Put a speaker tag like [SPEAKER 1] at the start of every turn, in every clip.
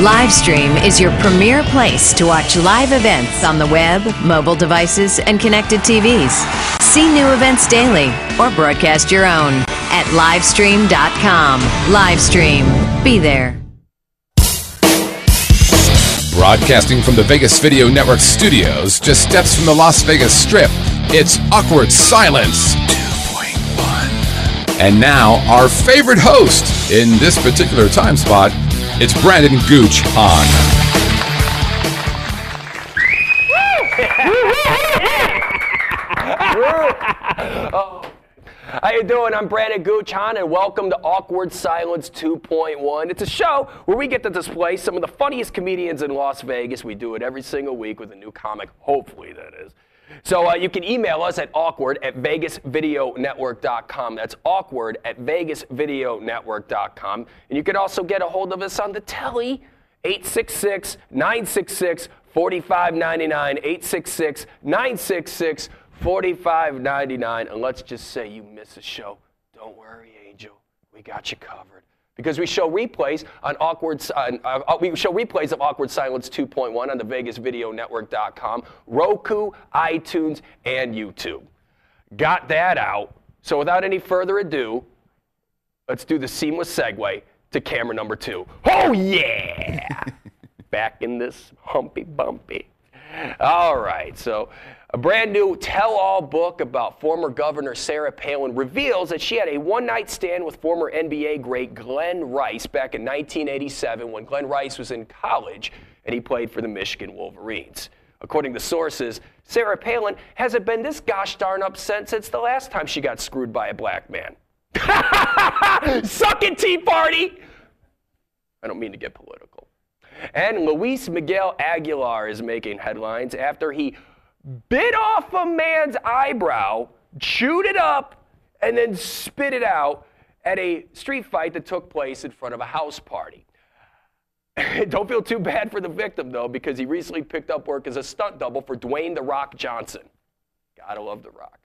[SPEAKER 1] Livestream is your premier place to watch live events on the web, mobile devices, and connected TVs. See new events daily or broadcast your own at livestream.com. Livestream. Be there.
[SPEAKER 2] Broadcasting from the Vegas Video Network studios, just steps from the Las Vegas Strip, it's Awkward Silence 2.1. And now, our favorite host in this particular time spot, it's Brandon Gooch Hahn.
[SPEAKER 3] How you doing? I'm Brandon Gooch Hahn, and welcome to Awkward Silence 2.1. It's a show where we get to display some of the funniest comedians in Las Vegas. We do it every single week with a new comic, hopefully that is. So uh, you can email us at awkward at vegasvideonetwork.com. That's awkward at vegasvideonetwork.com. And you can also get a hold of us on the telly, 866 966 4599, 866 966 4599. And let's just say you miss a show. Don't worry, Angel. We got you covered because we show replays on awkward uh, uh, we show replays of awkward silence 2.1 on the vegasvideonetwork.com roku itunes and youtube. Got that out. So without any further ado let's do the seamless segue to camera number two. Oh yeah! Back in this humpy bumpy. All right so a brand new tell all book about former Governor Sarah Palin reveals that she had a one night stand with former NBA great Glen Rice back in 1987 when Glen Rice was in college and he played for the Michigan Wolverines. According to sources, Sarah Palin hasn't been this gosh darn upset since the last time she got screwed by a black man. Suck it, Tea Party! I don't mean to get political. And Luis Miguel Aguilar is making headlines after he bit off a man's eyebrow, chewed it up, and then spit it out at a street fight that took place in front of a house party. Don't feel too bad for the victim, though, because he recently picked up work as a stunt double for Dwayne The Rock Johnson. Gotta love The Rock.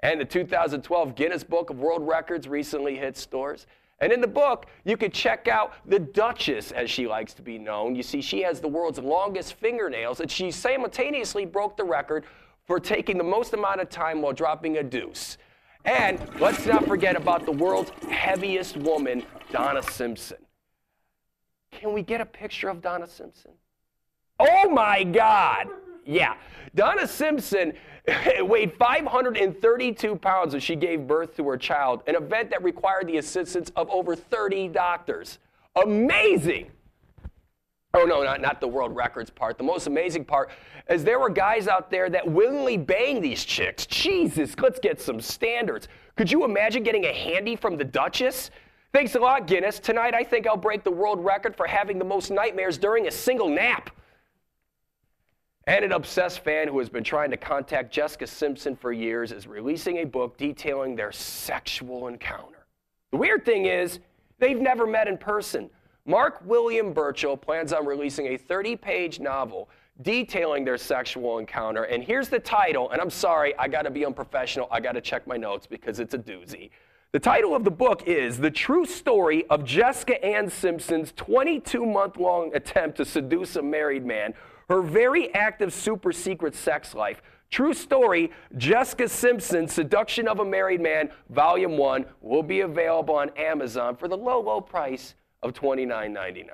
[SPEAKER 3] And the 2012 Guinness Book of World Records recently hit stores. And in the book, you could check out the Duchess, as she likes to be known. You see, she has the world's longest fingernails, and she simultaneously broke the record for taking the most amount of time while dropping a deuce. And let's not forget about the world's heaviest woman, Donna Simpson. Can we get a picture of Donna Simpson? Oh my God! Yeah. Donna Simpson weighed 532 pounds when she gave birth to her child, an event that required the assistance of over 30 doctors. Amazing! Oh, no, not, not the world records part. The most amazing part is there were guys out there that willingly bang these chicks. Jesus, let's get some standards. Could you imagine getting a handy from the Duchess? Thanks a lot, Guinness. Tonight, I think I'll break the world record for having the most nightmares during a single nap. And an obsessed fan who has been trying to contact Jessica Simpson for years is releasing a book detailing their sexual encounter. The weird thing is, they've never met in person. Mark William Burchill plans on releasing a 30 page novel detailing their sexual encounter. And here's the title, and I'm sorry, I gotta be unprofessional, I gotta check my notes because it's a doozy. The title of the book is The True Story of Jessica Ann Simpson's 22 month long attempt to seduce a married man her very active super secret sex life. True story Jessica Simpson, Seduction of a Married Man, Volume 1, will be available on Amazon for the low, low price of $29.99.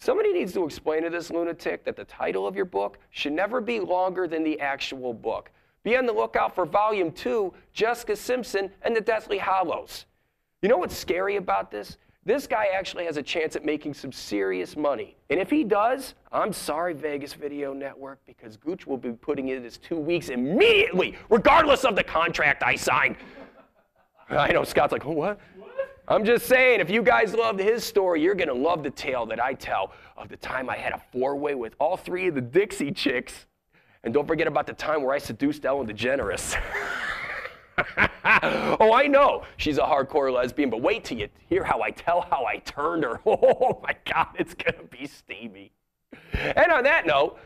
[SPEAKER 3] Somebody needs to explain to this lunatic that the title of your book should never be longer than the actual book. Be on the lookout for Volume 2, Jessica Simpson and the Deathly Hallows. You know what's scary about this? This guy actually has a chance at making some serious money. And if he does, I'm sorry, Vegas Video Network, because Gooch will be putting in his two weeks immediately, regardless of the contract I signed. I know Scott's like, oh, what? I'm just saying, if you guys loved his story, you're going to love the tale that I tell of the time I had a four way with all three of the Dixie chicks. And don't forget about the time where I seduced Ellen DeGeneres. oh, I know she's a hardcore lesbian, but wait till you hear how I tell how I turned her. Oh my God, it's gonna be steamy. And on that note,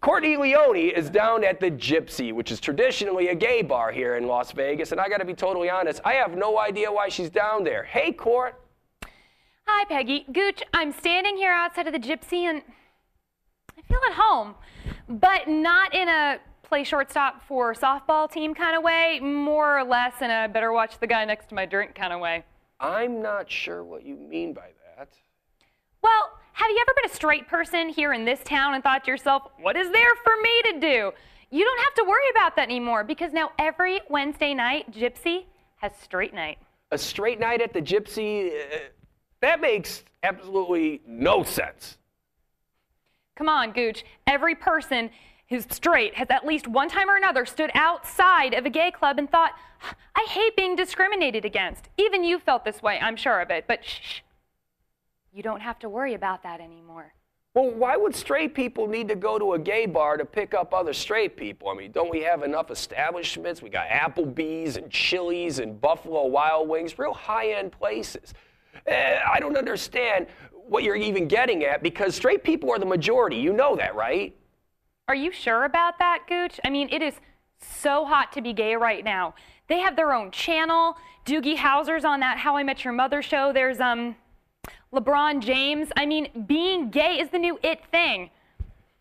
[SPEAKER 3] Courtney Leone is down at the Gypsy, which is traditionally a gay bar here in Las Vegas. And I got to be totally honest, I have no idea why she's down there. Hey, Court.
[SPEAKER 4] Hi, Peggy. Gooch, I'm standing here outside of the Gypsy and I feel at home, but not in a play shortstop for softball team kind of way, more or less in a better watch the guy next to my drink kind of way.
[SPEAKER 3] I'm not sure what you mean by that.
[SPEAKER 4] Well, have you ever been a straight person here in this town and thought to yourself, what is there for me to do? You don't have to worry about that anymore because now every Wednesday night, Gypsy has straight night.
[SPEAKER 3] A straight night at the Gypsy, uh, that makes absolutely no sense.
[SPEAKER 4] Come on, Gooch. Every person who's straight has at least one time or another stood outside of a gay club and thought, I hate being discriminated against. Even you felt this way, I'm sure of it, but shh. You don't have to worry about that anymore.
[SPEAKER 3] Well, why would straight people need to go to a gay bar to pick up other straight people? I mean, don't we have enough establishments? We got Applebee's and Chili's and Buffalo Wild Wings, real high end places. Uh, I don't understand what you're even getting at because straight people are the majority. You know that, right?
[SPEAKER 4] Are you sure about that, Gooch? I mean, it is so hot to be gay right now. They have their own channel. Doogie Howser's on that How I Met Your Mother show. There's um LeBron James. I mean, being gay is the new it thing.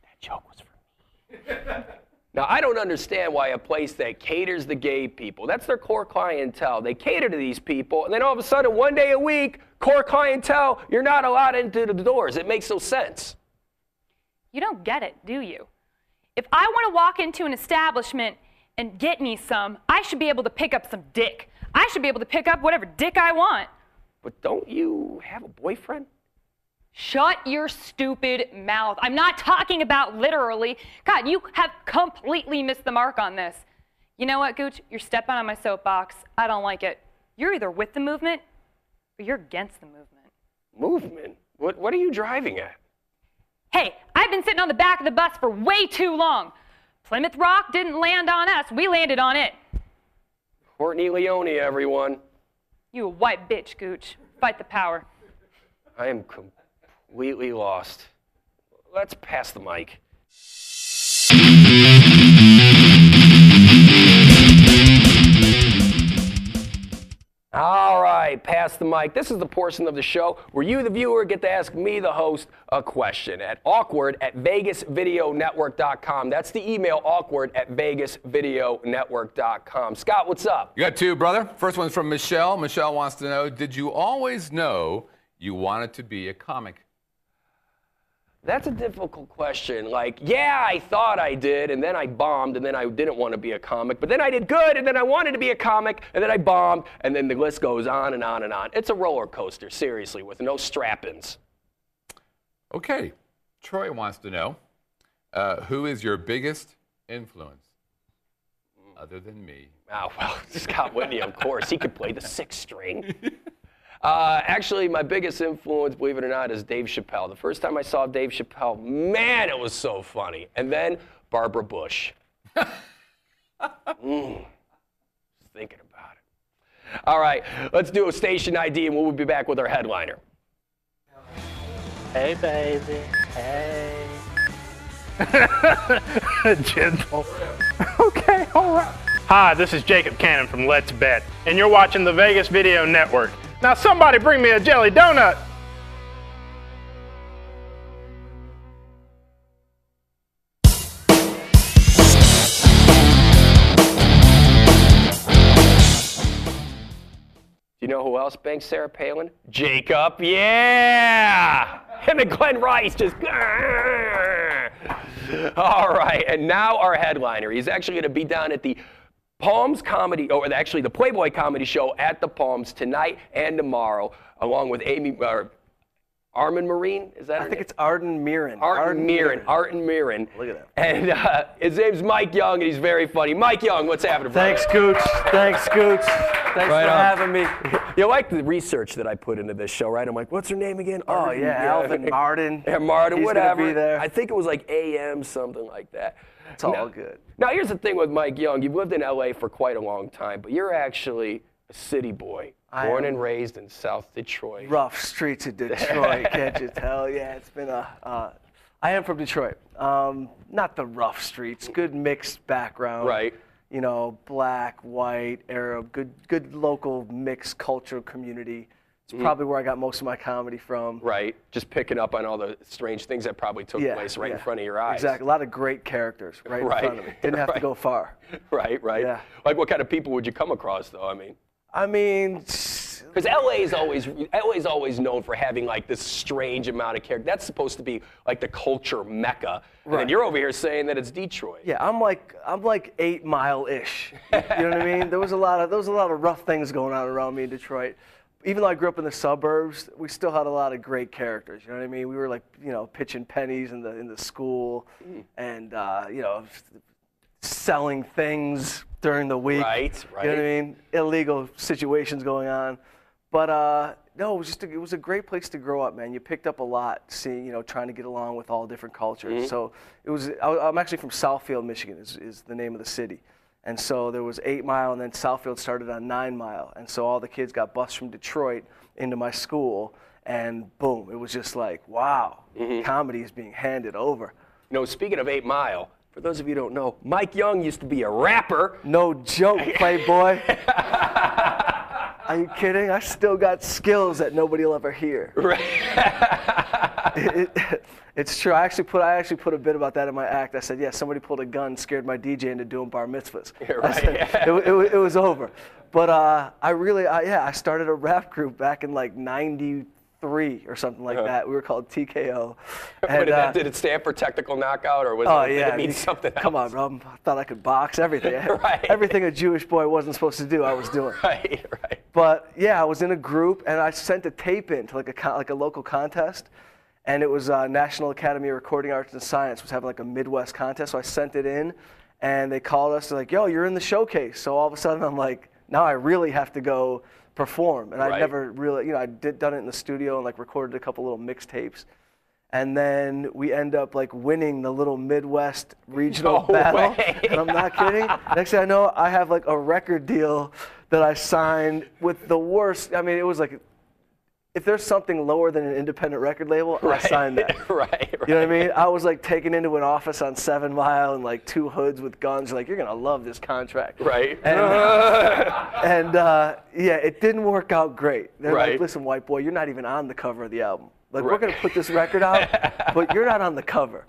[SPEAKER 3] That joke was for me. now, I don't understand why a place that caters the gay people, that's their core clientele, they cater to these people, and then all of a sudden, one day a week, core clientele, you're not allowed into the doors. It makes no sense.
[SPEAKER 4] You don't get it, do you? If I want to walk into an establishment and get me some, I should be able to pick up some dick. I should be able to pick up whatever dick I want.
[SPEAKER 3] But don't you have a boyfriend?
[SPEAKER 4] Shut your stupid mouth. I'm not talking about literally. God, you have completely missed the mark on this. You know what, Gooch? You're stepping on my soapbox. I don't like it. You're either with the movement or you're against the movement.
[SPEAKER 3] Movement? What, what are you driving at?
[SPEAKER 4] Hey, I've been sitting on the back of the bus for way too long. Plymouth Rock didn't land on us, we landed on it.
[SPEAKER 3] Courtney Leone, everyone.
[SPEAKER 4] You a white bitch, Gooch. Fight the power.
[SPEAKER 3] I am completely lost. Let's pass the mic. All right, pass the mic. This is the portion of the show where you, the viewer, get to ask me, the host, a question at awkward at vegasvideonetwork.com. That's the email awkward at vegasvideonetwork.com. Scott, what's up?
[SPEAKER 2] You got two, brother. First one's from Michelle. Michelle wants to know Did you always know you wanted to be a comic?
[SPEAKER 3] That's a difficult question. Like, yeah, I thought I did, and then I bombed, and then I didn't want to be a comic, but then I did good, and then I wanted to be a comic, and then I bombed, and then the list goes on and on and on. It's a roller coaster, seriously, with no strap ins.
[SPEAKER 2] Okay. Troy wants to know uh, who is your biggest influence other than me?
[SPEAKER 3] Oh, well, Scott Whitney, of course. He could play the sixth string. Uh, actually, my biggest influence, believe it or not, is Dave Chappelle. The first time I saw Dave Chappelle, man, it was so funny. And then Barbara Bush. mm, just thinking about it. All right, let's do a station ID and we'll be back with our headliner.
[SPEAKER 5] Hey, baby. Hey. Gentle. okay, all right. Hi, this is Jacob Cannon from Let's Bet, and you're watching the Vegas Video Network. Now somebody bring me a jelly donut.
[SPEAKER 3] You know who else banks Sarah Palin? Jacob, yeah! Him and Glen Rice just. All right, and now our headliner. He's actually going to be down at the Palms Comedy, or actually the Playboy Comedy Show at the Palms tonight and tomorrow, along with Amy, uh, Armin Marine. Is that?
[SPEAKER 6] I think name? it's Arden Myrin.
[SPEAKER 3] Arden Myrin. Arden Myrin.
[SPEAKER 6] Look at that.
[SPEAKER 3] And uh, his name's Mike Young, and he's very funny. Mike Young, what's happening?
[SPEAKER 6] Thanks, Scooch. Thanks, Scooch. Thanks right for on. having me.
[SPEAKER 3] You like the research that I put into this show, right? I'm like, what's her name again?
[SPEAKER 6] Oh Arden, yeah, Alvin Martin.
[SPEAKER 3] Yeah, Martin.
[SPEAKER 6] He's
[SPEAKER 3] whatever.
[SPEAKER 6] Be there.
[SPEAKER 3] I think it was like AM, something like that.
[SPEAKER 6] It's all now, good.
[SPEAKER 3] Now, here's the thing with Mike Young. You've lived in LA for quite a long time, but you're actually a city boy,
[SPEAKER 6] I
[SPEAKER 3] born and raised in South Detroit.
[SPEAKER 6] Rough streets of Detroit, can't you tell? Yeah, it's been a. Uh, I am from Detroit. Um, not the rough streets, good mixed background.
[SPEAKER 3] Right.
[SPEAKER 6] You know, black, white, Arab, good, good local mixed culture community. It's mm. probably where I got most of my comedy from.
[SPEAKER 3] Right. Just picking up on all the strange things that probably took place right in front of your eyes.
[SPEAKER 6] Exactly. A lot of great characters right,
[SPEAKER 3] Right,
[SPEAKER 6] in front of me. Didn't have to go far.
[SPEAKER 3] Right, right.
[SPEAKER 6] Yeah.
[SPEAKER 3] Like what kind of people would you come across though? I mean,
[SPEAKER 6] I mean,
[SPEAKER 3] because LA is always LA is always known for having like this strange amount of character. That's supposed to be like the culture mecca. And then you're over here saying that it's Detroit.
[SPEAKER 6] yeah, I'm like I'm like eight mile ish. You know what I mean? There was a lot of there was a lot of rough things going on around me in Detroit. Even though I grew up in the suburbs, we still had a lot of great characters. You know what I mean? We were like you know pitching pennies in the in the school,
[SPEAKER 3] Mm.
[SPEAKER 6] and uh, you know selling things during the week.
[SPEAKER 3] Right, right.
[SPEAKER 6] You know what I mean? Illegal situations going on. But uh, no, it was just a, it was a great place to grow up, man. You picked up a lot, seeing you know, trying to get along with all different cultures.
[SPEAKER 3] Mm-hmm.
[SPEAKER 6] So it was. I, I'm actually from Southfield, Michigan, is, is the name of the city. And so there was Eight Mile, and then Southfield started on Nine Mile. And so all the kids got bused from Detroit into my school, and boom, it was just like, wow,
[SPEAKER 3] Mm-hmm.
[SPEAKER 6] comedy is being handed over.
[SPEAKER 3] You know, speaking of Eight Mile, for those of you who don't know, Mike Young used to be a rapper.
[SPEAKER 6] No joke, Playboy. Are you kidding? I still got skills that nobody will ever hear. It- it- it's true. I actually put I actually put a bit about that in my act. I said, yeah, somebody pulled a gun, scared my DJ into doing bar mitzvahs.
[SPEAKER 3] Yeah, right.
[SPEAKER 6] said, it, it, it was over. But uh, I really, I, yeah, I started a rap group back in like '93 or something like that. We were called TKO. And,
[SPEAKER 3] did,
[SPEAKER 6] uh,
[SPEAKER 3] that, did it stand for technical knockout or was
[SPEAKER 6] Oh
[SPEAKER 3] it,
[SPEAKER 6] yeah,
[SPEAKER 3] it mean something
[SPEAKER 6] Come on, bro. I thought I could box everything.
[SPEAKER 3] Right.
[SPEAKER 6] Everything a Jewish boy wasn't supposed to do, I was doing.
[SPEAKER 3] Right, right.
[SPEAKER 6] But yeah, I was in a group and I sent a tape in to like a like a local contest, and it was uh, National Academy of Recording Arts and Science was having like a Midwest contest. So I sent it in, and they called us. They're like, "Yo, you're in the showcase." So all of a sudden, I'm like, now I really have to go perform, and
[SPEAKER 3] Right.
[SPEAKER 6] never really, you know, I did done it in the studio and like recorded a couple little mixtapes. And then we end up like winning the little Midwest regional
[SPEAKER 3] No
[SPEAKER 6] battle.
[SPEAKER 3] way.
[SPEAKER 6] And I'm not kidding. Next thing I know, I have like a record deal that I signed with the worst. I mean, it was like, if there's something lower than an independent record label, I signed that.
[SPEAKER 3] right, right.
[SPEAKER 6] You know what I mean? I was like taken into an office on Seven Mile and like two hoods with guns. Like, you're gonna love this contract.
[SPEAKER 3] Right.
[SPEAKER 6] And, and uh, yeah, it didn't work out great. They're
[SPEAKER 3] Right.
[SPEAKER 6] like, listen, white boy, you're not even on the cover of the album. Like, we're gonna put this record out, but you're not on the cover.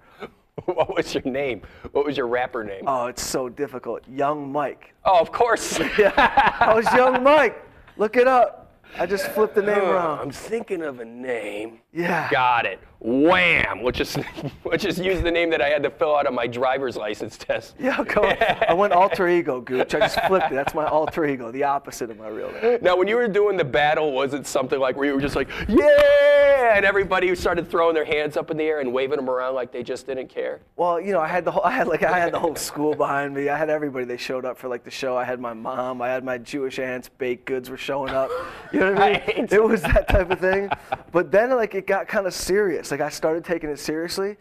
[SPEAKER 3] what was your name? What was your rapper name?
[SPEAKER 6] Oh, it's so difficult. Young Mike.
[SPEAKER 3] oh, of course. yeah.
[SPEAKER 6] I was Young Mike. Look it up. I just flipped the name around.
[SPEAKER 3] I'm thinking of a name.
[SPEAKER 6] Yeah.
[SPEAKER 3] Got it. Wham! Let's just let's just use the name that I had to fill out on my driver's license test.
[SPEAKER 6] Yeah, go. I went alter ego, Gooch. I just flipped it. That's my alter ego, the opposite of my real name.
[SPEAKER 3] Now, when you were doing the battle, was it something like where you were just like, yeah, and everybody started throwing their hands up in the air and waving them around like they just didn't care?
[SPEAKER 6] Well, you know, I had the whole, I had like I had the whole school behind me. I had everybody. They showed up for like the show. I had my mom. I had my Jewish aunts. Baked goods were showing up. You know what I mean?
[SPEAKER 3] Right.
[SPEAKER 6] It was that type of thing. But then like it got kind of serious. Like I started taking it seriously.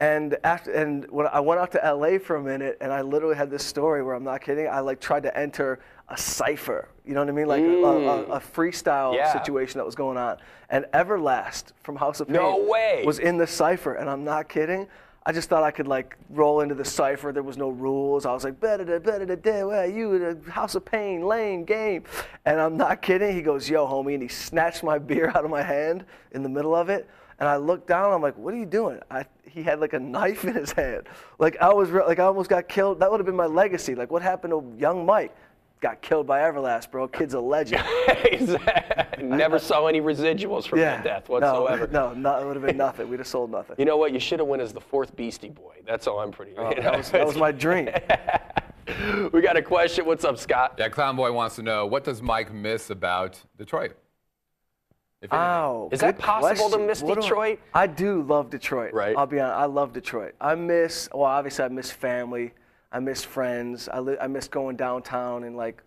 [SPEAKER 6] And after and when I went out to LA for a minute, and I literally had this story where I'm not kidding. I like tried to enter a cipher. You know what I mean? Like a, a, a mm. freestyle
[SPEAKER 3] Yeah.
[SPEAKER 6] situation that was going on. And Everlast from House of Pain
[SPEAKER 3] No way.
[SPEAKER 6] was in the cipher, and I'm not kidding. I just thought I could like roll into the cipher. There was no rules. I was like, better da better da da where you the House of Pain lane game, and I'm not kidding. He goes, yo, homie, and he snatched my beer out of my hand in the middle of it. And I looked down. I'm like, what are you doing? I, he had like a knife in his hand. Like I was like I almost got killed. That would have been my legacy. Like what happened to young Mike? Got killed by Everlast, bro. Kid's a legend.
[SPEAKER 3] Never saw any residuals from
[SPEAKER 6] Yeah.
[SPEAKER 3] that death whatsoever.
[SPEAKER 6] No, no, no, it would have been nothing. We'd have sold nothing.
[SPEAKER 3] You know what? You should have went as the fourth Beastie Boy. That's all I'm pretty. Oh, you know?
[SPEAKER 6] Oh, that was, that was my dream.
[SPEAKER 3] we got a question. What's up, Scott?
[SPEAKER 2] Yeah, Clown Boy wants to know what does Mike miss about Detroit? If anything.
[SPEAKER 6] Wow.
[SPEAKER 3] Is that
[SPEAKER 6] good
[SPEAKER 3] possible to miss
[SPEAKER 6] What do I-
[SPEAKER 3] Detroit?
[SPEAKER 6] I do love Detroit.
[SPEAKER 3] Right.
[SPEAKER 6] I'll be honest. I love Detroit. I miss, well, obviously, I miss family. I miss friends. I, li- I miss going downtown and, like,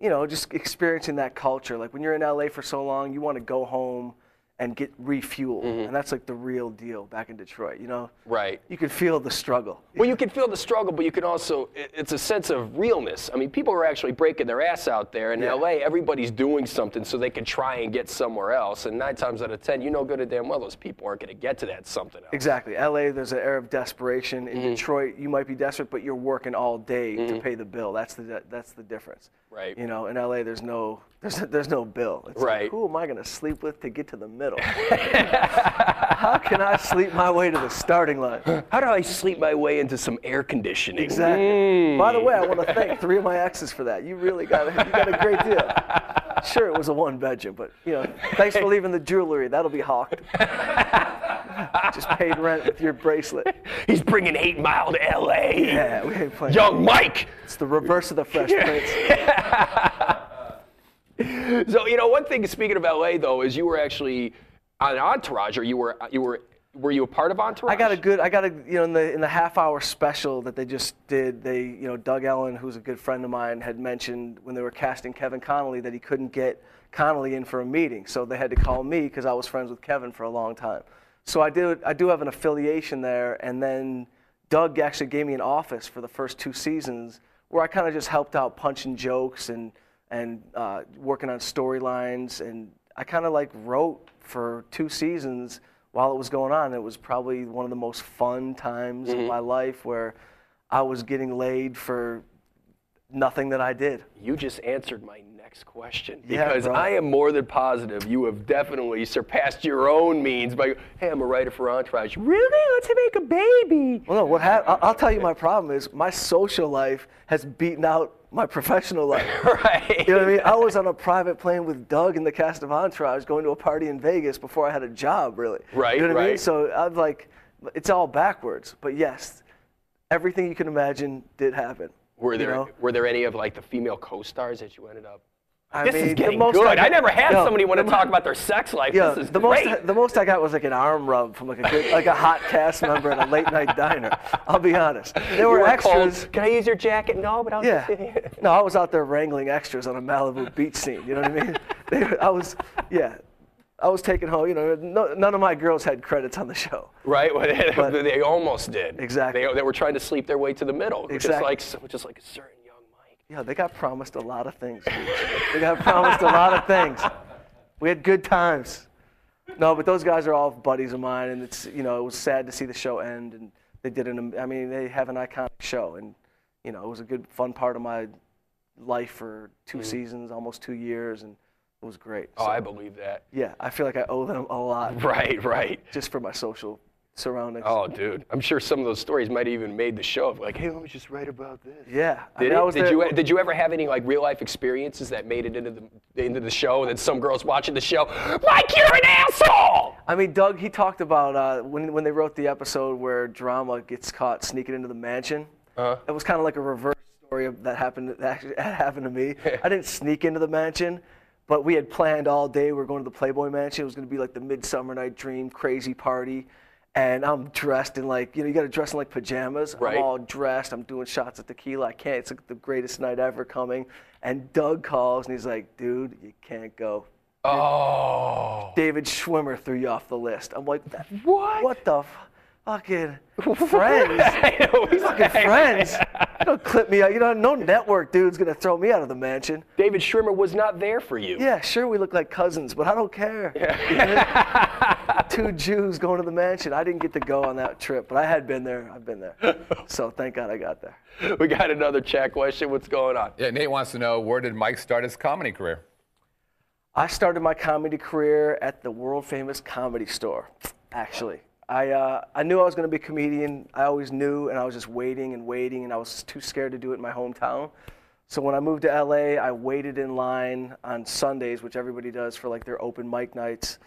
[SPEAKER 6] you know, just experiencing that culture. Like, when you're in LA for so long, you want to go home and get refueled. And that's like the real deal back in Detroit, you know?
[SPEAKER 3] Right.
[SPEAKER 6] You could feel the struggle.
[SPEAKER 3] Well, you can feel the struggle, but you can also, it's a sense of realness. I mean, people are actually breaking their ass out there. In
[SPEAKER 6] Yeah.
[SPEAKER 3] LA, everybody's doing something so they can try and get somewhere else. And nine times out of 10, you know good and damn well those people aren't going to get to that something else.
[SPEAKER 6] Exactly. LA, there's an air of desperation.
[SPEAKER 3] Mm-hmm.
[SPEAKER 6] In Detroit, you might be desperate, but you're working all day to pay the bill. That's the that's the difference.
[SPEAKER 3] Right.
[SPEAKER 6] You know, in LA, there's no there's there's no bill. It's
[SPEAKER 3] Right.
[SPEAKER 6] Like, who am I going to sleep with to get to the middle? How can I sleep my way to the starting line?
[SPEAKER 3] How do I sleep my way into some air conditioning?
[SPEAKER 6] Exactly. Mm. By the way, I want to thank three of my exes for that. You really got a, you got a great deal. Sure, it was a one bedroom, but you know, thanks for leaving the jewelry. That'll be hawked. Just paid rent with your bracelet.
[SPEAKER 3] He's bringing Eight Mile to LA.
[SPEAKER 6] Yeah, we ain't playing.
[SPEAKER 3] Young Mike.
[SPEAKER 6] It's the reverse of the Fresh Prince.
[SPEAKER 3] So you know, one thing speaking of LA though is you were actually on Entourage, or you were you were were you a part of Entourage?
[SPEAKER 6] I got a good. I got a you know in the in the half hour special that they just did. They you know Doug Ellin, who's a good friend of mine, had mentioned when they were casting Kevin Connolly that he couldn't get Connolly in for a meeting, so they had to call me because I was friends with Kevin for a long time. So I did. I do have an affiliation there, and then Doug actually gave me an office for the first two seasons where I kind of just helped out punching jokes and and uh, working on storylines, and I kind of like wrote for two seasons while it was going on. It was probably one of the most fun times of my life where I was getting laid for nothing that I did.
[SPEAKER 3] You just answered my next question because
[SPEAKER 6] bro.
[SPEAKER 3] I am more than positive you have definitely surpassed your own means by, hey, I'm a writer for Entourage. Really? Let's make a baby.
[SPEAKER 6] Well, no, what I'll, I'll tell you my problem is my social life has beaten out my professional life.
[SPEAKER 3] Right.
[SPEAKER 6] You know what I mean? I was on a private plane with Doug and the cast of Entourage going to a party in Vegas before I had a job, really.
[SPEAKER 3] Right,
[SPEAKER 6] You know what I mean? So I'm like, it's all backwards. But yes, everything you can imagine did happen.
[SPEAKER 3] Were
[SPEAKER 6] you
[SPEAKER 3] there
[SPEAKER 6] know?
[SPEAKER 3] were there any of like the female co-stars that you ended up?
[SPEAKER 6] I
[SPEAKER 3] this
[SPEAKER 6] mean,
[SPEAKER 3] is
[SPEAKER 6] the
[SPEAKER 3] getting
[SPEAKER 6] most
[SPEAKER 3] good.
[SPEAKER 6] I
[SPEAKER 3] I, never had
[SPEAKER 6] Yo,
[SPEAKER 3] somebody want to talk about their sex life.
[SPEAKER 6] Yeah,
[SPEAKER 3] this is
[SPEAKER 6] the
[SPEAKER 3] great.
[SPEAKER 6] most the most I got was like an arm rub from like a good, like a hot cast member at a late night diner. I'll be honest. There
[SPEAKER 3] You
[SPEAKER 6] were, extras.
[SPEAKER 3] Can I use your jacket? No, but I'll
[SPEAKER 6] Yeah.
[SPEAKER 3] just
[SPEAKER 6] No, I was out there wrangling extras on a Malibu beach scene. You know what I mean? They, I was, yeah. I was taking home. You know, no, none of my girls had credits on the show.
[SPEAKER 3] Right, well, they,
[SPEAKER 6] But-
[SPEAKER 3] they almost did.
[SPEAKER 6] Exactly.
[SPEAKER 3] They, they were trying to sleep their way to the middle, just
[SPEAKER 6] Exactly.
[SPEAKER 3] like just like a certain.
[SPEAKER 6] Yeah, they got promised a lot of things. they got promised a lot of things. We had good times. No, but those guys are all buddies of mine, and it's you know it was sad to see the show end. And they did an I mean they have an iconic show, and you know it was a good fun part of my life for 2 mm-hmm. seasons, almost two years, and it was great.
[SPEAKER 3] Oh,
[SPEAKER 6] So,
[SPEAKER 3] I believe that.
[SPEAKER 6] yeah, I feel like I owe them a lot
[SPEAKER 3] Right, right.
[SPEAKER 6] just for my social surroundings.
[SPEAKER 3] Oh, dude, I'm sure some of those stories might have even made the show. Like, hey, let me just write about this.
[SPEAKER 6] Yeah,
[SPEAKER 3] Did
[SPEAKER 6] mean, I was
[SPEAKER 3] Did you did you ever have any like real life experiences that made it into the into the show? And then some girls watching the show, Mike, you're an asshole.
[SPEAKER 6] I mean, Doug, he talked about uh, when, when they wrote the episode where Drama gets caught sneaking into the mansion.
[SPEAKER 3] Uh-huh.
[SPEAKER 6] It was kind of like a reverse story of that happened that actually that happened to me. I didn't sneak into the mansion, but we had planned all day. We were going to the Playboy Mansion. It was going to be like the Midsummer Night Dream crazy party. And I'm dressed in like, you know, you got to dress in like pajamas.
[SPEAKER 3] Right.
[SPEAKER 6] I'm all dressed. I'm doing shots of tequila. I can't. It's like the greatest night ever coming. And Doug calls and he's like, dude, you can't go.
[SPEAKER 3] Oh.
[SPEAKER 6] David Schwimmer threw you off the list. I'm like,
[SPEAKER 3] What?
[SPEAKER 6] What the f- fucking friends?
[SPEAKER 3] I know, he's
[SPEAKER 6] fucking
[SPEAKER 3] like-
[SPEAKER 6] friends? You don't clip me out. You know, no network dude's gonna throw me out of the mansion.
[SPEAKER 3] David Schwimmer was not there for you.
[SPEAKER 6] Yeah, sure, we look like cousins, but I don't care. Two Jews going to the mansion. I didn't get to go on that trip, but I had been there. I've been there. So thank God I got there.
[SPEAKER 3] We got another chat question. What's going on?
[SPEAKER 2] Yeah, Nate wants to know where did Mike start his comedy career?
[SPEAKER 6] I started my comedy career at the world famous comedy store, actually. I, uh, I knew I was going to be a comedian. I always knew, and I was just waiting and waiting, and I was too scared to do it in my hometown. So when I moved to LA, I waited in line on Sundays, which everybody does for like their open mic nights.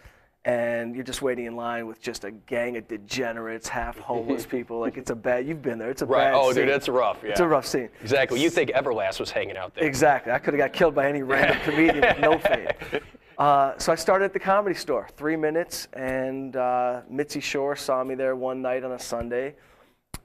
[SPEAKER 6] And you're just waiting in line with just a gang of degenerates, half homeless people. Like it's a bad. You've been there. It's a
[SPEAKER 3] Right.
[SPEAKER 6] bad.
[SPEAKER 3] Oh,
[SPEAKER 6] scene.
[SPEAKER 3] dude, that's rough. Yeah.
[SPEAKER 6] It's a rough scene.
[SPEAKER 3] Exactly. You think Everlast was hanging out there?
[SPEAKER 6] Exactly. I could have got killed by any random comedian with no fame. Uh, so I started at the comedy store, three minutes, and uh, Mitzi Shore saw me there one night on a Sunday,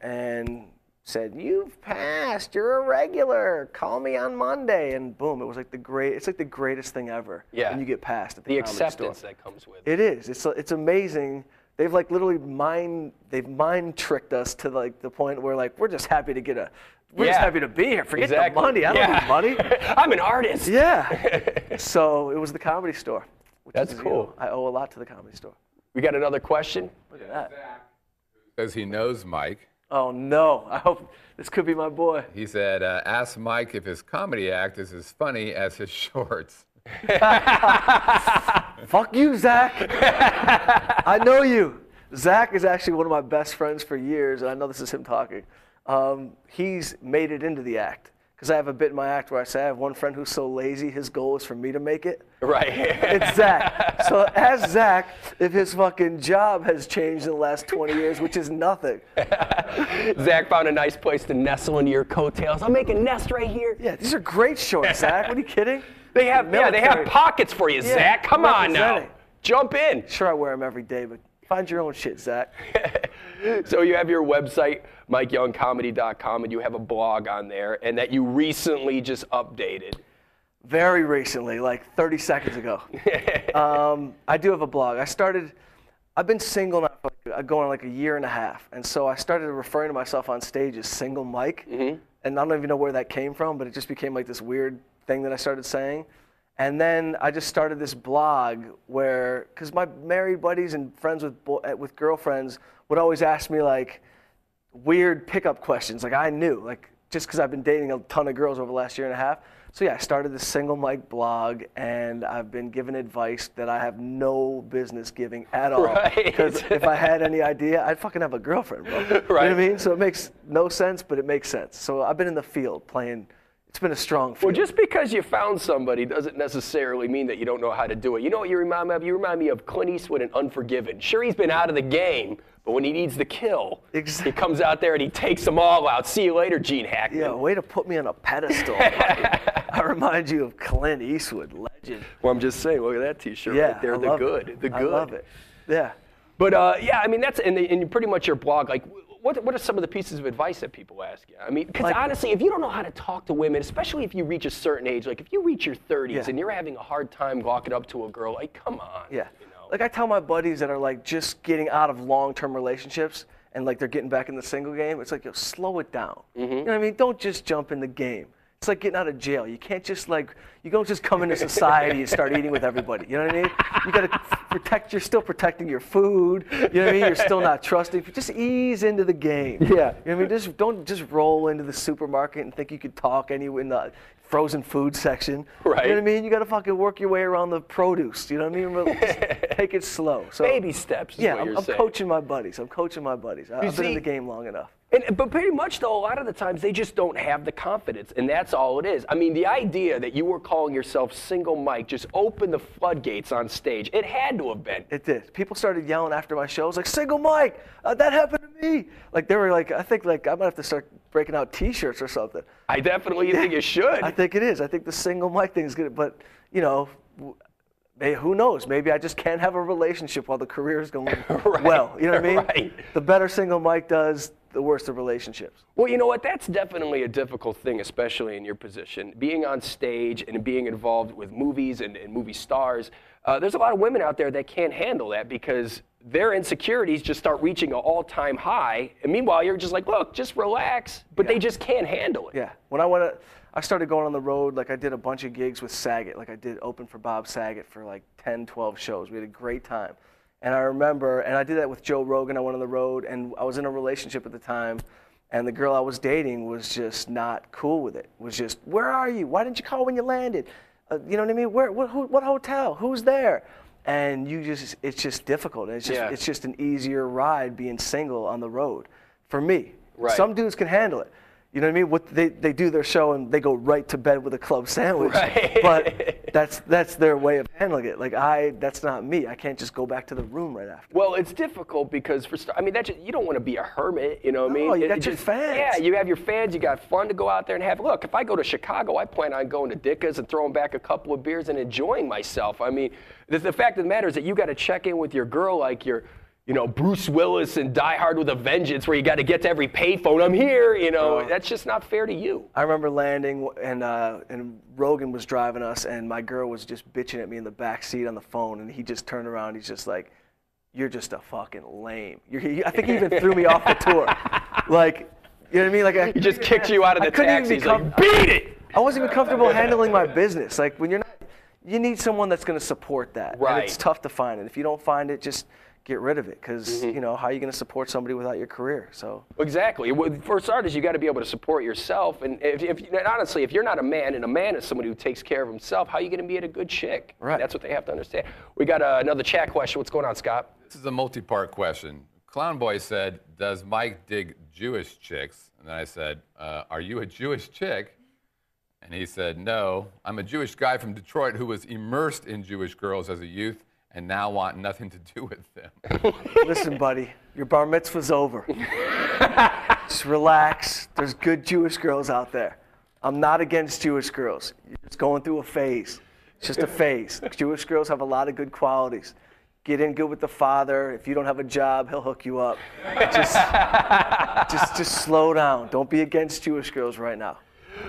[SPEAKER 6] and said, "You've passed. You're a regular. Call me on Monday." And boom, it was like the great. It's like the greatest thing ever.
[SPEAKER 3] Yeah.
[SPEAKER 6] When you get passed at the,
[SPEAKER 3] The
[SPEAKER 6] comedy
[SPEAKER 3] acceptance
[SPEAKER 6] store.
[SPEAKER 3] that comes with it.
[SPEAKER 6] It is. It's it's amazing. They've like literally mind they've mind tricked us to like the point where like we're just happy to get a we're just happy to be here. Forget
[SPEAKER 3] Exactly.
[SPEAKER 6] the money. I don't
[SPEAKER 3] Yeah.
[SPEAKER 6] need money.
[SPEAKER 3] I'm an artist.
[SPEAKER 6] Yeah. so it was the comedy store. which
[SPEAKER 3] That's
[SPEAKER 6] is, you
[SPEAKER 3] cool.
[SPEAKER 6] know, I owe a lot to the comedy store.
[SPEAKER 3] We got another question.
[SPEAKER 6] Look at that.
[SPEAKER 2] Says he knows Mike.
[SPEAKER 6] Oh no! I hope this could be my boy.
[SPEAKER 2] He said, uh, ask Mike if his comedy act is as funny as his shorts.
[SPEAKER 6] Fuck you, Zach. I know you. Zach is actually one of my best friends for years, and I know this is him talking. Um, he's made it into the act because I have a bit in my act where I say I have one friend who's so lazy, his goal is for me to make it.
[SPEAKER 3] Right.
[SPEAKER 6] It's Zach. So ask Zach if his fucking job has changed in the last 20 years, which is nothing.
[SPEAKER 3] Zach found a nice place to nestle into your coattails. I'll make a nest right here.
[SPEAKER 6] Yeah, these are great shorts, Zach. What are you kidding?
[SPEAKER 3] They have yeah, they have pockets for you,
[SPEAKER 6] Yeah,
[SPEAKER 3] Zach. Come on now. Jump in.
[SPEAKER 6] Sure, I wear them every day, but find your own shit, Zach.
[SPEAKER 3] So you have your website, MikeYoungComedy.com, and you have a blog on there, and that you recently just updated.
[SPEAKER 6] Very recently, like 30 seconds ago. um, I do have a blog. I started, I've been single now for going on like a year and a half. And so I started referring to myself on stage as Single Mike. And I don't even know where that came from, but it just became like this weird thing that I started saying. And then I just started this blog where, because my married buddies and friends with, uh, with girlfriends would always ask me like, weird pickup questions. Like I knew, like just because I've been dating a ton of girls over the last year and a half. So yeah, I started the single mic blog, and I've been given advice that I have no business giving at all.
[SPEAKER 3] Right.
[SPEAKER 6] Because if I had any idea, I'd fucking have a girlfriend, bro. Right. You know what I mean? So it makes no sense, but it makes sense. So I've been in the field playing. It's been a strong field.
[SPEAKER 3] Well, just because you found somebody doesn't necessarily mean that you don't know how to do it. You know what you remind me of? You remind me of Clint Eastwood in Unforgiven. Sure, he's been out of the game, but when he needs the kill,
[SPEAKER 6] Ex-
[SPEAKER 3] he comes out there and he takes them all out. See you later, Gene Hackman.
[SPEAKER 6] yeah, way to put me on a pedestal. I remind you of Clint Eastwood, legend.
[SPEAKER 3] Well, I'm just saying, look at that T-shirt
[SPEAKER 6] Yeah,
[SPEAKER 3] right there.
[SPEAKER 6] I
[SPEAKER 3] the good,
[SPEAKER 6] It.
[SPEAKER 3] the
[SPEAKER 6] I
[SPEAKER 3] good.
[SPEAKER 6] love it. Yeah.
[SPEAKER 3] But uh, yeah, I mean that's and, the, and pretty much your blog. Like, what what are some of the pieces of advice that people ask you? I mean, because
[SPEAKER 6] Like-
[SPEAKER 3] honestly, if you don't know how to talk to women, especially if you reach a certain age, like if you reach your 30s
[SPEAKER 6] Yeah.
[SPEAKER 3] and you're having a hard time walking up to a girl, like, come on.
[SPEAKER 6] Yeah.
[SPEAKER 3] You know?
[SPEAKER 6] Like I tell my buddies that are like just getting out of long-term relationships and like they're getting back in the single game. It's like, yo, slow it down.
[SPEAKER 3] Mm-hmm.
[SPEAKER 6] You know what I mean? Don't just jump in the game. It's like getting out of jail. You can't just like you don't just come into society and start eating with everybody. You know what I mean? You got to protect. You're still protecting your food. You know what I mean? You're still not trusting. Just ease into the game.
[SPEAKER 3] Yeah.
[SPEAKER 6] You know what I mean? Just don't just roll into the supermarket and think you could talk any in the frozen food section.
[SPEAKER 3] Right.
[SPEAKER 6] You know what I mean? You got to fucking work your way around the produce. You know what I mean? Take it slow. So
[SPEAKER 3] Baby steps
[SPEAKER 6] yeah, I'm,
[SPEAKER 3] you're
[SPEAKER 6] I'm coaching my buddies. I'm coaching my buddies. I, I've been in the game long enough.
[SPEAKER 3] And, but pretty much though, a lot of the times they just don't have the confidence, and that's all it is. I mean, the idea that you were calling yourself Single Mike just opened the floodgates on stage. It had to have been.
[SPEAKER 6] It did. People started yelling after my shows, like "Single Mike, uh, that happened to me." Like they were like, I think like I might have to start breaking out T-shirts or something.
[SPEAKER 3] I definitely think you should.
[SPEAKER 6] I think it is. I think the single Mike thing is good, but you know, w- may, who knows? Maybe I just can't have a relationship while the career is going well. You know what I mean?
[SPEAKER 3] right.
[SPEAKER 6] The better single Mike does, the worst of relationships.
[SPEAKER 3] Well, you know what? That's definitely a difficult thing, especially in your position. Being on stage and being involved with movies and, and movie stars, uh, there's a lot of women out there that can't handle that because their insecurities just start reaching an all time high. And meanwhile, you're just like, look, just relax. But they just can't handle it.
[SPEAKER 6] Yeah. When I went, to, I started going on the road. Like I did a bunch of gigs with Saget. Like I did open for Bob Saget for like 10, 12 shows. We had a great time. And I remember, and I did that with Joe Rogan. I went on the road, and I was in a relationship at the time. And the girl I was dating was just not cool with it. Was just, where are you? Why didn't you call when you landed? Uh, you know what I mean? Where? What, who, what hotel? Who's there? And you just, it's just difficult. It's just,
[SPEAKER 3] Yeah.
[SPEAKER 6] it's just an easier ride being single on the road, for me.
[SPEAKER 3] Right.
[SPEAKER 6] Some dudes can handle it. You know what I mean? What they, they do their show and they go right to bed with a club sandwich.
[SPEAKER 3] Right.
[SPEAKER 6] But that's that's their way of handling it. Like I, that's not me. I can't just go back to the room right after.
[SPEAKER 3] Well, it's difficult because for st- I mean, that just, you don't want to be a hermit, you know what I
[SPEAKER 6] No,
[SPEAKER 3] mean?
[SPEAKER 6] you
[SPEAKER 3] It-
[SPEAKER 6] got
[SPEAKER 3] it
[SPEAKER 6] your
[SPEAKER 3] just-
[SPEAKER 6] fans.
[SPEAKER 3] Yeah, you have your fans. You got fun to go out there and have. Look, if I go to Chicago, I plan on going to Dicka's and throwing back a couple of beers and enjoying myself. I mean, the, the fact of the matter is that you got to check in with your girl like you're. You know, Bruce Willis and Die Hard with a Vengeance, where you got to get to every payphone. I'm here. You know, that's just not fair to you.
[SPEAKER 6] I remember landing and uh, and Rogan was driving us, and my girl was just bitching at me in the back seat on the phone, and he just turned around. He's just like, "You're just a fucking lame." You're, he, I think he even threw me off the tour. Like, you know what I mean? Like I,
[SPEAKER 3] He just kicked you out of
[SPEAKER 6] I
[SPEAKER 3] the
[SPEAKER 6] even
[SPEAKER 3] taxi. He's like, beat it.
[SPEAKER 6] I wasn't even comfortable handling my business. Like when you're not, you need someone that's going to support that. And
[SPEAKER 3] Right.
[SPEAKER 6] it's tough to find, it. if you don't find it, just get rid of it, because
[SPEAKER 3] Mm-hmm.
[SPEAKER 6] you know how are you going to support somebody without your career? So.
[SPEAKER 3] Exactly. For starters, you got to be able to support yourself. And if, if and honestly, if you're not a man, and a man is somebody who takes care of himself, how are you going to be at a good chick?
[SPEAKER 6] Right.
[SPEAKER 3] That's what they have to understand. We got uh, another chat question. What's going on, Scott?
[SPEAKER 2] This is a multi-part question. Clown Boy said, "Does Mike dig Jewish chicks?" And then I said, uh, "Are you a Jewish chick?" And he said, "No, I'm a Jewish guy from Detroit who was immersed in Jewish girls as a youth and now want nothing to do with them."
[SPEAKER 6] Listen, buddy, your bar mitzvah's over. just relax. There's good Jewish girls out there. I'm not against Jewish girls. You're just going through a phase. It's just a phase. Jewish girls have a lot of good qualities. Get in good with the father. If you don't have a job, he'll hook you up. Just, just, just slow down. Don't be against Jewish girls right now.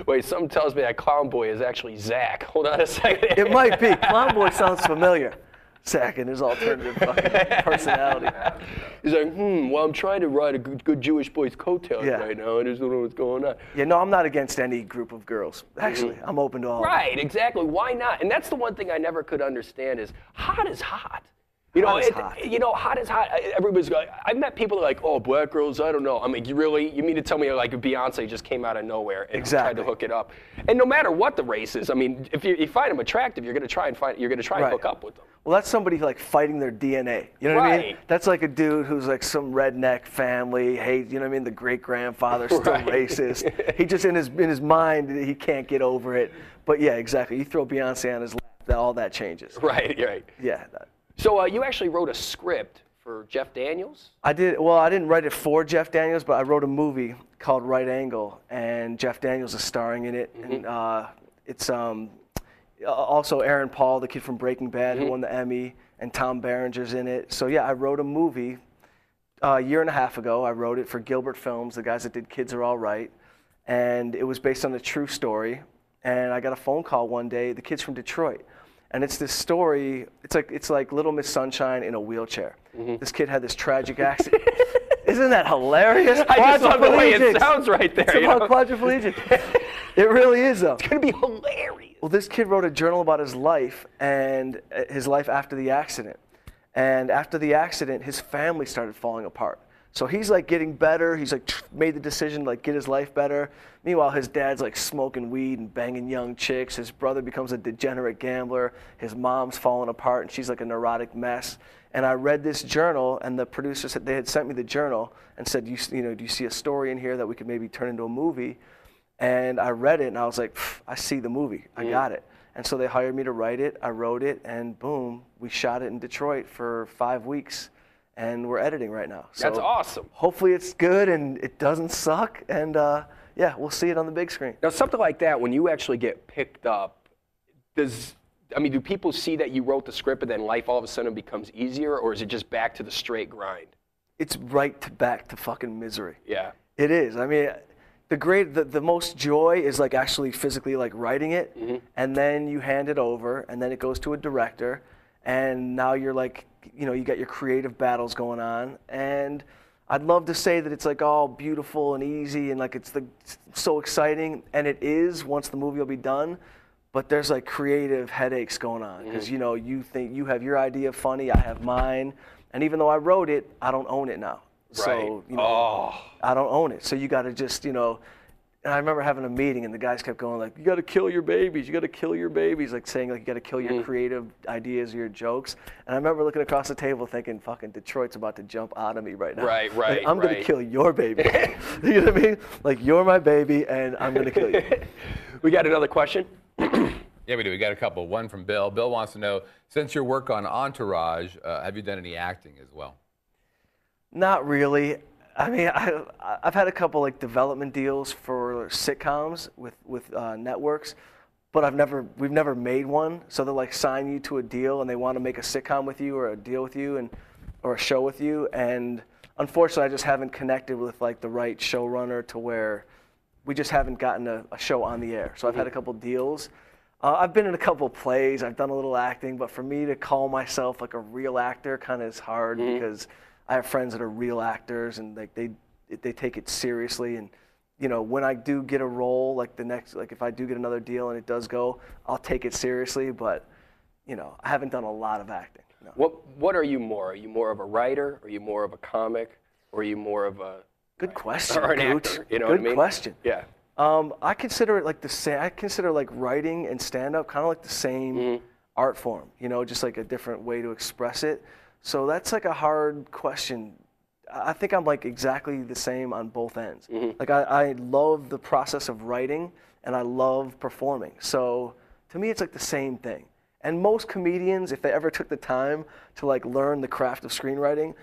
[SPEAKER 3] Wait, something tells me that clown boy is actually Zach. Hold on a second.
[SPEAKER 6] It might be. Clown Boy sounds familiar. Zach and his alternative personality.
[SPEAKER 3] He's like, hmm, well, I'm trying to ride a good, good Jewish boy's coattails
[SPEAKER 6] Yeah.
[SPEAKER 3] right now. I just don't know what's going on.
[SPEAKER 6] Yeah, no, I'm not against any group of girls. Actually, I'm open to all. of them.
[SPEAKER 3] Right, exactly. Why not? And that's the one thing I never could understand is hot is hot. You know,
[SPEAKER 6] Hot is
[SPEAKER 3] it-
[SPEAKER 6] hot.
[SPEAKER 3] you know, hot is hot. Everybody's like, I've met people that are like, oh, black girls, I don't know. I'm like, you really, you mean to tell me like Beyonce just came out of nowhere and tried
[SPEAKER 6] Exactly.
[SPEAKER 3] to hook it up? And no matter what the race is, I mean, if you, you find them attractive, you're gonna try and find, you're gonna try and hook up with them.
[SPEAKER 6] Well, that's somebody like fighting their DNA. You know what I mean? That's like a dude who's like some redneck family. Hey, you know what I mean? The great grandfather's still
[SPEAKER 3] Right.
[SPEAKER 6] racist. he just in his in his mind he can't get over it. But yeah, exactly. You throw Beyonce on his lap, that all that changes.
[SPEAKER 3] Right, right.
[SPEAKER 6] Yeah. that-
[SPEAKER 3] So uh, you actually wrote a script for Jeff Daniels.
[SPEAKER 6] I did. Well, I didn't write it for Jeff Daniels, but I wrote a movie called Right Angle, and Jeff Daniels is starring in it. And uh, it's um, also Aaron Paul, the kid from Breaking Bad, who won the Emmy, and Tom Berenger's in it. So yeah, I wrote a movie uh, a year and a half ago. I wrote it for Gilbert Films, the guys that did Kids Are All Right, and it was based on a true story. And I got a phone call one day. The kid's from Detroit, and it's this story. It's like it's like Little Miss Sunshine in a wheelchair. This kid had this tragic accident. Isn't that hilarious?
[SPEAKER 3] I just love the way it sounds right there.
[SPEAKER 6] It's about
[SPEAKER 3] know?
[SPEAKER 6] quadriplegic. it really is though.
[SPEAKER 3] It's gonna be hilarious.
[SPEAKER 6] Well, this kid wrote a journal about his life and uh, his life after the accident. And after the accident, his family started falling apart. So he's like getting better. He's like made the decision to like get his life better. Meanwhile, his dad's like smoking weed and banging young chicks. His brother becomes a degenerate gambler. His mom's falling apart and she's like a neurotic mess. And I read this journal, and the producer said they had sent me the journal and said, you, you know, do you see a story in here that we could maybe turn into a movie? And I read it and I was like, I see the movie. I got it. And so they hired me to write it. I wrote it and boom, we shot it in Detroit for five weeks and we're editing right now. So
[SPEAKER 3] That's awesome.
[SPEAKER 6] Hopefully it's good and it doesn't suck. And uh, yeah, we'll see it on the big screen.
[SPEAKER 3] Now, something like that, when you actually get picked up, does I mean, do people see that you wrote the script and then life all of a sudden becomes easier, or is it just back to the straight grind?
[SPEAKER 6] It's right to back to fucking misery.
[SPEAKER 3] Yeah.
[SPEAKER 6] It is. I mean, the great, the, the most joy is like actually physically like writing it, and then you hand it over, and then it goes to a director, and now you're like, you know, you got your creative battles going on, and I'd love to say that it's like all beautiful and easy and like it's the so exciting, and it is once the movie will be done. But there's like creative headaches going on mm-hmm. because you know you think you have your idea funny, I have mine, and even though I wrote it, I don't own it now. So
[SPEAKER 3] Right.
[SPEAKER 6] you know,
[SPEAKER 3] Oh.
[SPEAKER 6] I don't own it. So you got to just, you know. And I remember having a meeting, and the guys kept going like, "You got to kill your babies. You got to kill your babies," like saying like you got to kill your creative ideas, your jokes. And I remember looking across the table, thinking, "Fucking Detroit's about to jump out of me right now.
[SPEAKER 3] Right,
[SPEAKER 6] Like,
[SPEAKER 3] right,
[SPEAKER 6] I'm gonna kill your baby. you know what I mean? Like you're my baby, and I'm gonna kill you."
[SPEAKER 3] We got another question.
[SPEAKER 2] Yeah, we do. We got a couple. One from Bill. Bill wants to know, since your work on Entourage, uh, have you done any acting as well?
[SPEAKER 6] Not really. I mean, I, I've had a couple like development deals for sitcoms with with uh, networks, but I've never we've never made one. So they like sign you to a deal and they want to make a sitcom with you or a deal with you, and or a show with you, and unfortunately, I just haven't connected with like the right showrunner to where we just haven't gotten a, a show on the air. So I've had a couple deals. Uh, I've been in a couple plays. I've done a little acting, but for me to call myself like a real actor kind of is hard because I have friends that are real actors and like they they take it seriously. And you know, when I do get a role, like the next, like if I do get another deal and it does go, I'll take it seriously. But you know, I haven't done a lot of acting. No.
[SPEAKER 3] What What are you more? Are you more of a writer? Are you more of a comic? Or are you more of a
[SPEAKER 6] Good question,
[SPEAKER 3] or an
[SPEAKER 6] Gooch.
[SPEAKER 3] actor? You know
[SPEAKER 6] Good
[SPEAKER 3] what I mean?
[SPEAKER 6] question.
[SPEAKER 3] Yeah.
[SPEAKER 6] Um, I consider it like the same. I consider like writing and stand up kind of like the same
[SPEAKER 3] Mm-hmm.
[SPEAKER 6] art form. You know, just like a different way to express it. So that's like a hard question. I think I'm like exactly the same on both ends.
[SPEAKER 3] Mm-hmm.
[SPEAKER 6] Like I, I love the process of writing and I love performing. So to me, it's like the same thing. And most comedians, if they ever took the time to like learn the craft of screenwriting,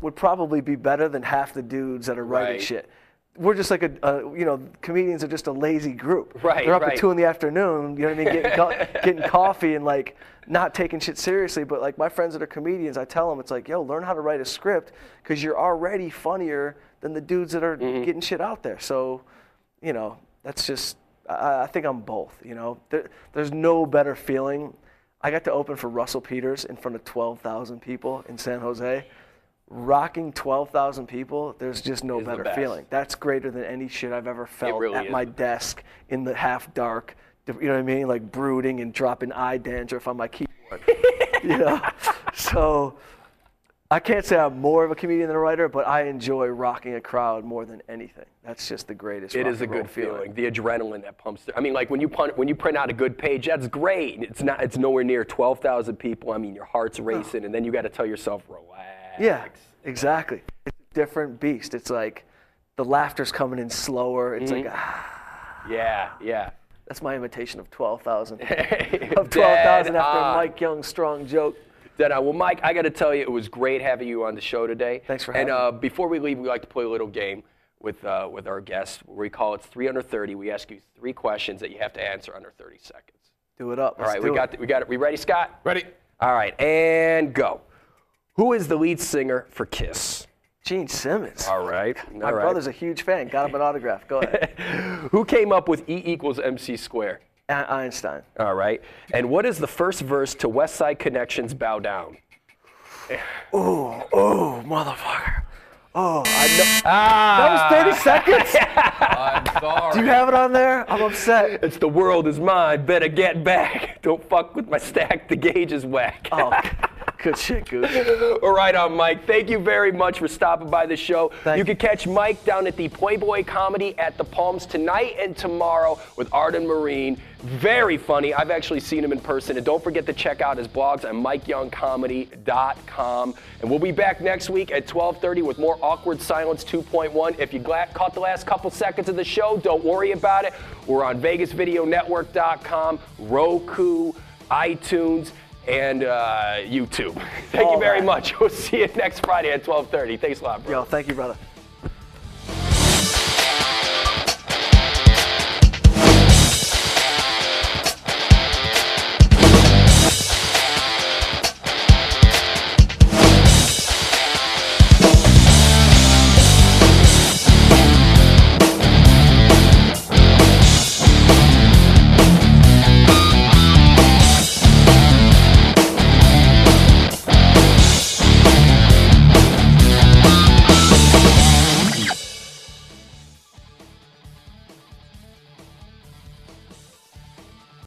[SPEAKER 6] would probably be better than half the dudes that are writing
[SPEAKER 3] Right.
[SPEAKER 6] shit we're just like a, a, you know, comedians are just a lazy group.
[SPEAKER 3] Right,
[SPEAKER 6] They're up
[SPEAKER 3] right.
[SPEAKER 6] at two in the afternoon, you know what I mean, getting, co- getting coffee and like not taking shit seriously. But like my friends that are comedians, I tell them it's like, yo, learn how to write a script because you're already funnier than the dudes that are
[SPEAKER 3] Mm-hmm.
[SPEAKER 6] getting shit out there. So, you know, that's just, I, I think I'm both. You know, there, there's no better feeling. I got to open for Russell Peters in front of 12,000 people in San Jose. Rocking 12,000 people, there's just no
[SPEAKER 3] Is
[SPEAKER 6] better feeling. That's greater than any shit I've ever felt
[SPEAKER 3] really
[SPEAKER 6] at
[SPEAKER 3] is.
[SPEAKER 6] my desk in the half dark. You know what I mean? Like brooding and dropping eye dandruff on my keyboard. you know? So I can't say I'm more of a comedian than a writer, but I enjoy rocking a crowd more than anything. That's just the greatest.
[SPEAKER 3] It is a good feeling. The adrenaline that pumps. Through. I mean, like when you when you print out a good page, that's great. It's not. It's nowhere near 12,000 people. I mean, your heart's racing, and then you got to tell yourself, relax.
[SPEAKER 6] Yeah, exactly. It's a different beast. It's like the laughter's coming in slower. It's
[SPEAKER 3] Mm-hmm.
[SPEAKER 6] like ah,
[SPEAKER 3] Yeah. Yeah.
[SPEAKER 6] that's my imitation of 12,000. of 12,000 after
[SPEAKER 3] on.
[SPEAKER 6] Mike Young's strong joke.
[SPEAKER 3] Then, uh, well, Mike, I got to tell you, it was great having you on the show today.
[SPEAKER 6] Thanks for having me.
[SPEAKER 3] And uh, before we leave, we like to play a little game with uh, with our guests. We call it three under thirty. We ask you three questions that you have to answer under 30 seconds.
[SPEAKER 6] Do it up.
[SPEAKER 3] All
[SPEAKER 6] Let's
[SPEAKER 3] right,
[SPEAKER 6] do
[SPEAKER 3] we
[SPEAKER 6] it.
[SPEAKER 3] got the, we got it. We ready, Scott?
[SPEAKER 2] Ready?
[SPEAKER 3] All right, and go. Who is the lead singer for Kiss?
[SPEAKER 6] Gene Simmons.
[SPEAKER 3] All right.
[SPEAKER 6] My
[SPEAKER 3] all right.
[SPEAKER 6] brother's a huge fan. Got him an autograph. Go ahead.
[SPEAKER 3] Who came up with E equals MC square?
[SPEAKER 6] A- Einstein.
[SPEAKER 3] All right. And what is the first verse to Westside Connection's Bow Down?
[SPEAKER 6] Oh, oh, motherfucker. Oh, I know.
[SPEAKER 3] Ah!
[SPEAKER 6] That was 30 seconds?
[SPEAKER 2] I'm sorry.
[SPEAKER 6] Do you have it on there? I'm upset.
[SPEAKER 3] It's the world is mine, better get back. Don't fuck with my stack, the gauge is whack.
[SPEAKER 6] Oh, good shit, Goose.
[SPEAKER 3] All right, on Mike. Thank you very much for stopping by the show.
[SPEAKER 6] Thank
[SPEAKER 3] you can catch Mike down at the Playboy Comedy at the Palms tonight and tomorrow with Arden Myrin. Very funny. I've actually seen him in person. And don't forget to check out his blogs at MikeYoungComedy.com. And we'll be back next week at 12:30 with more Awkward Silence 2.1. If you caught the last couple seconds of the show, don't worry about it. We're on VegasVideoNetwork.com, Roku, iTunes and uh, YouTube. Thank you very
[SPEAKER 6] that.
[SPEAKER 3] much. We'll see you next Friday at 12:30. Thanks a lot, bro.
[SPEAKER 6] Yo, thank you, brother.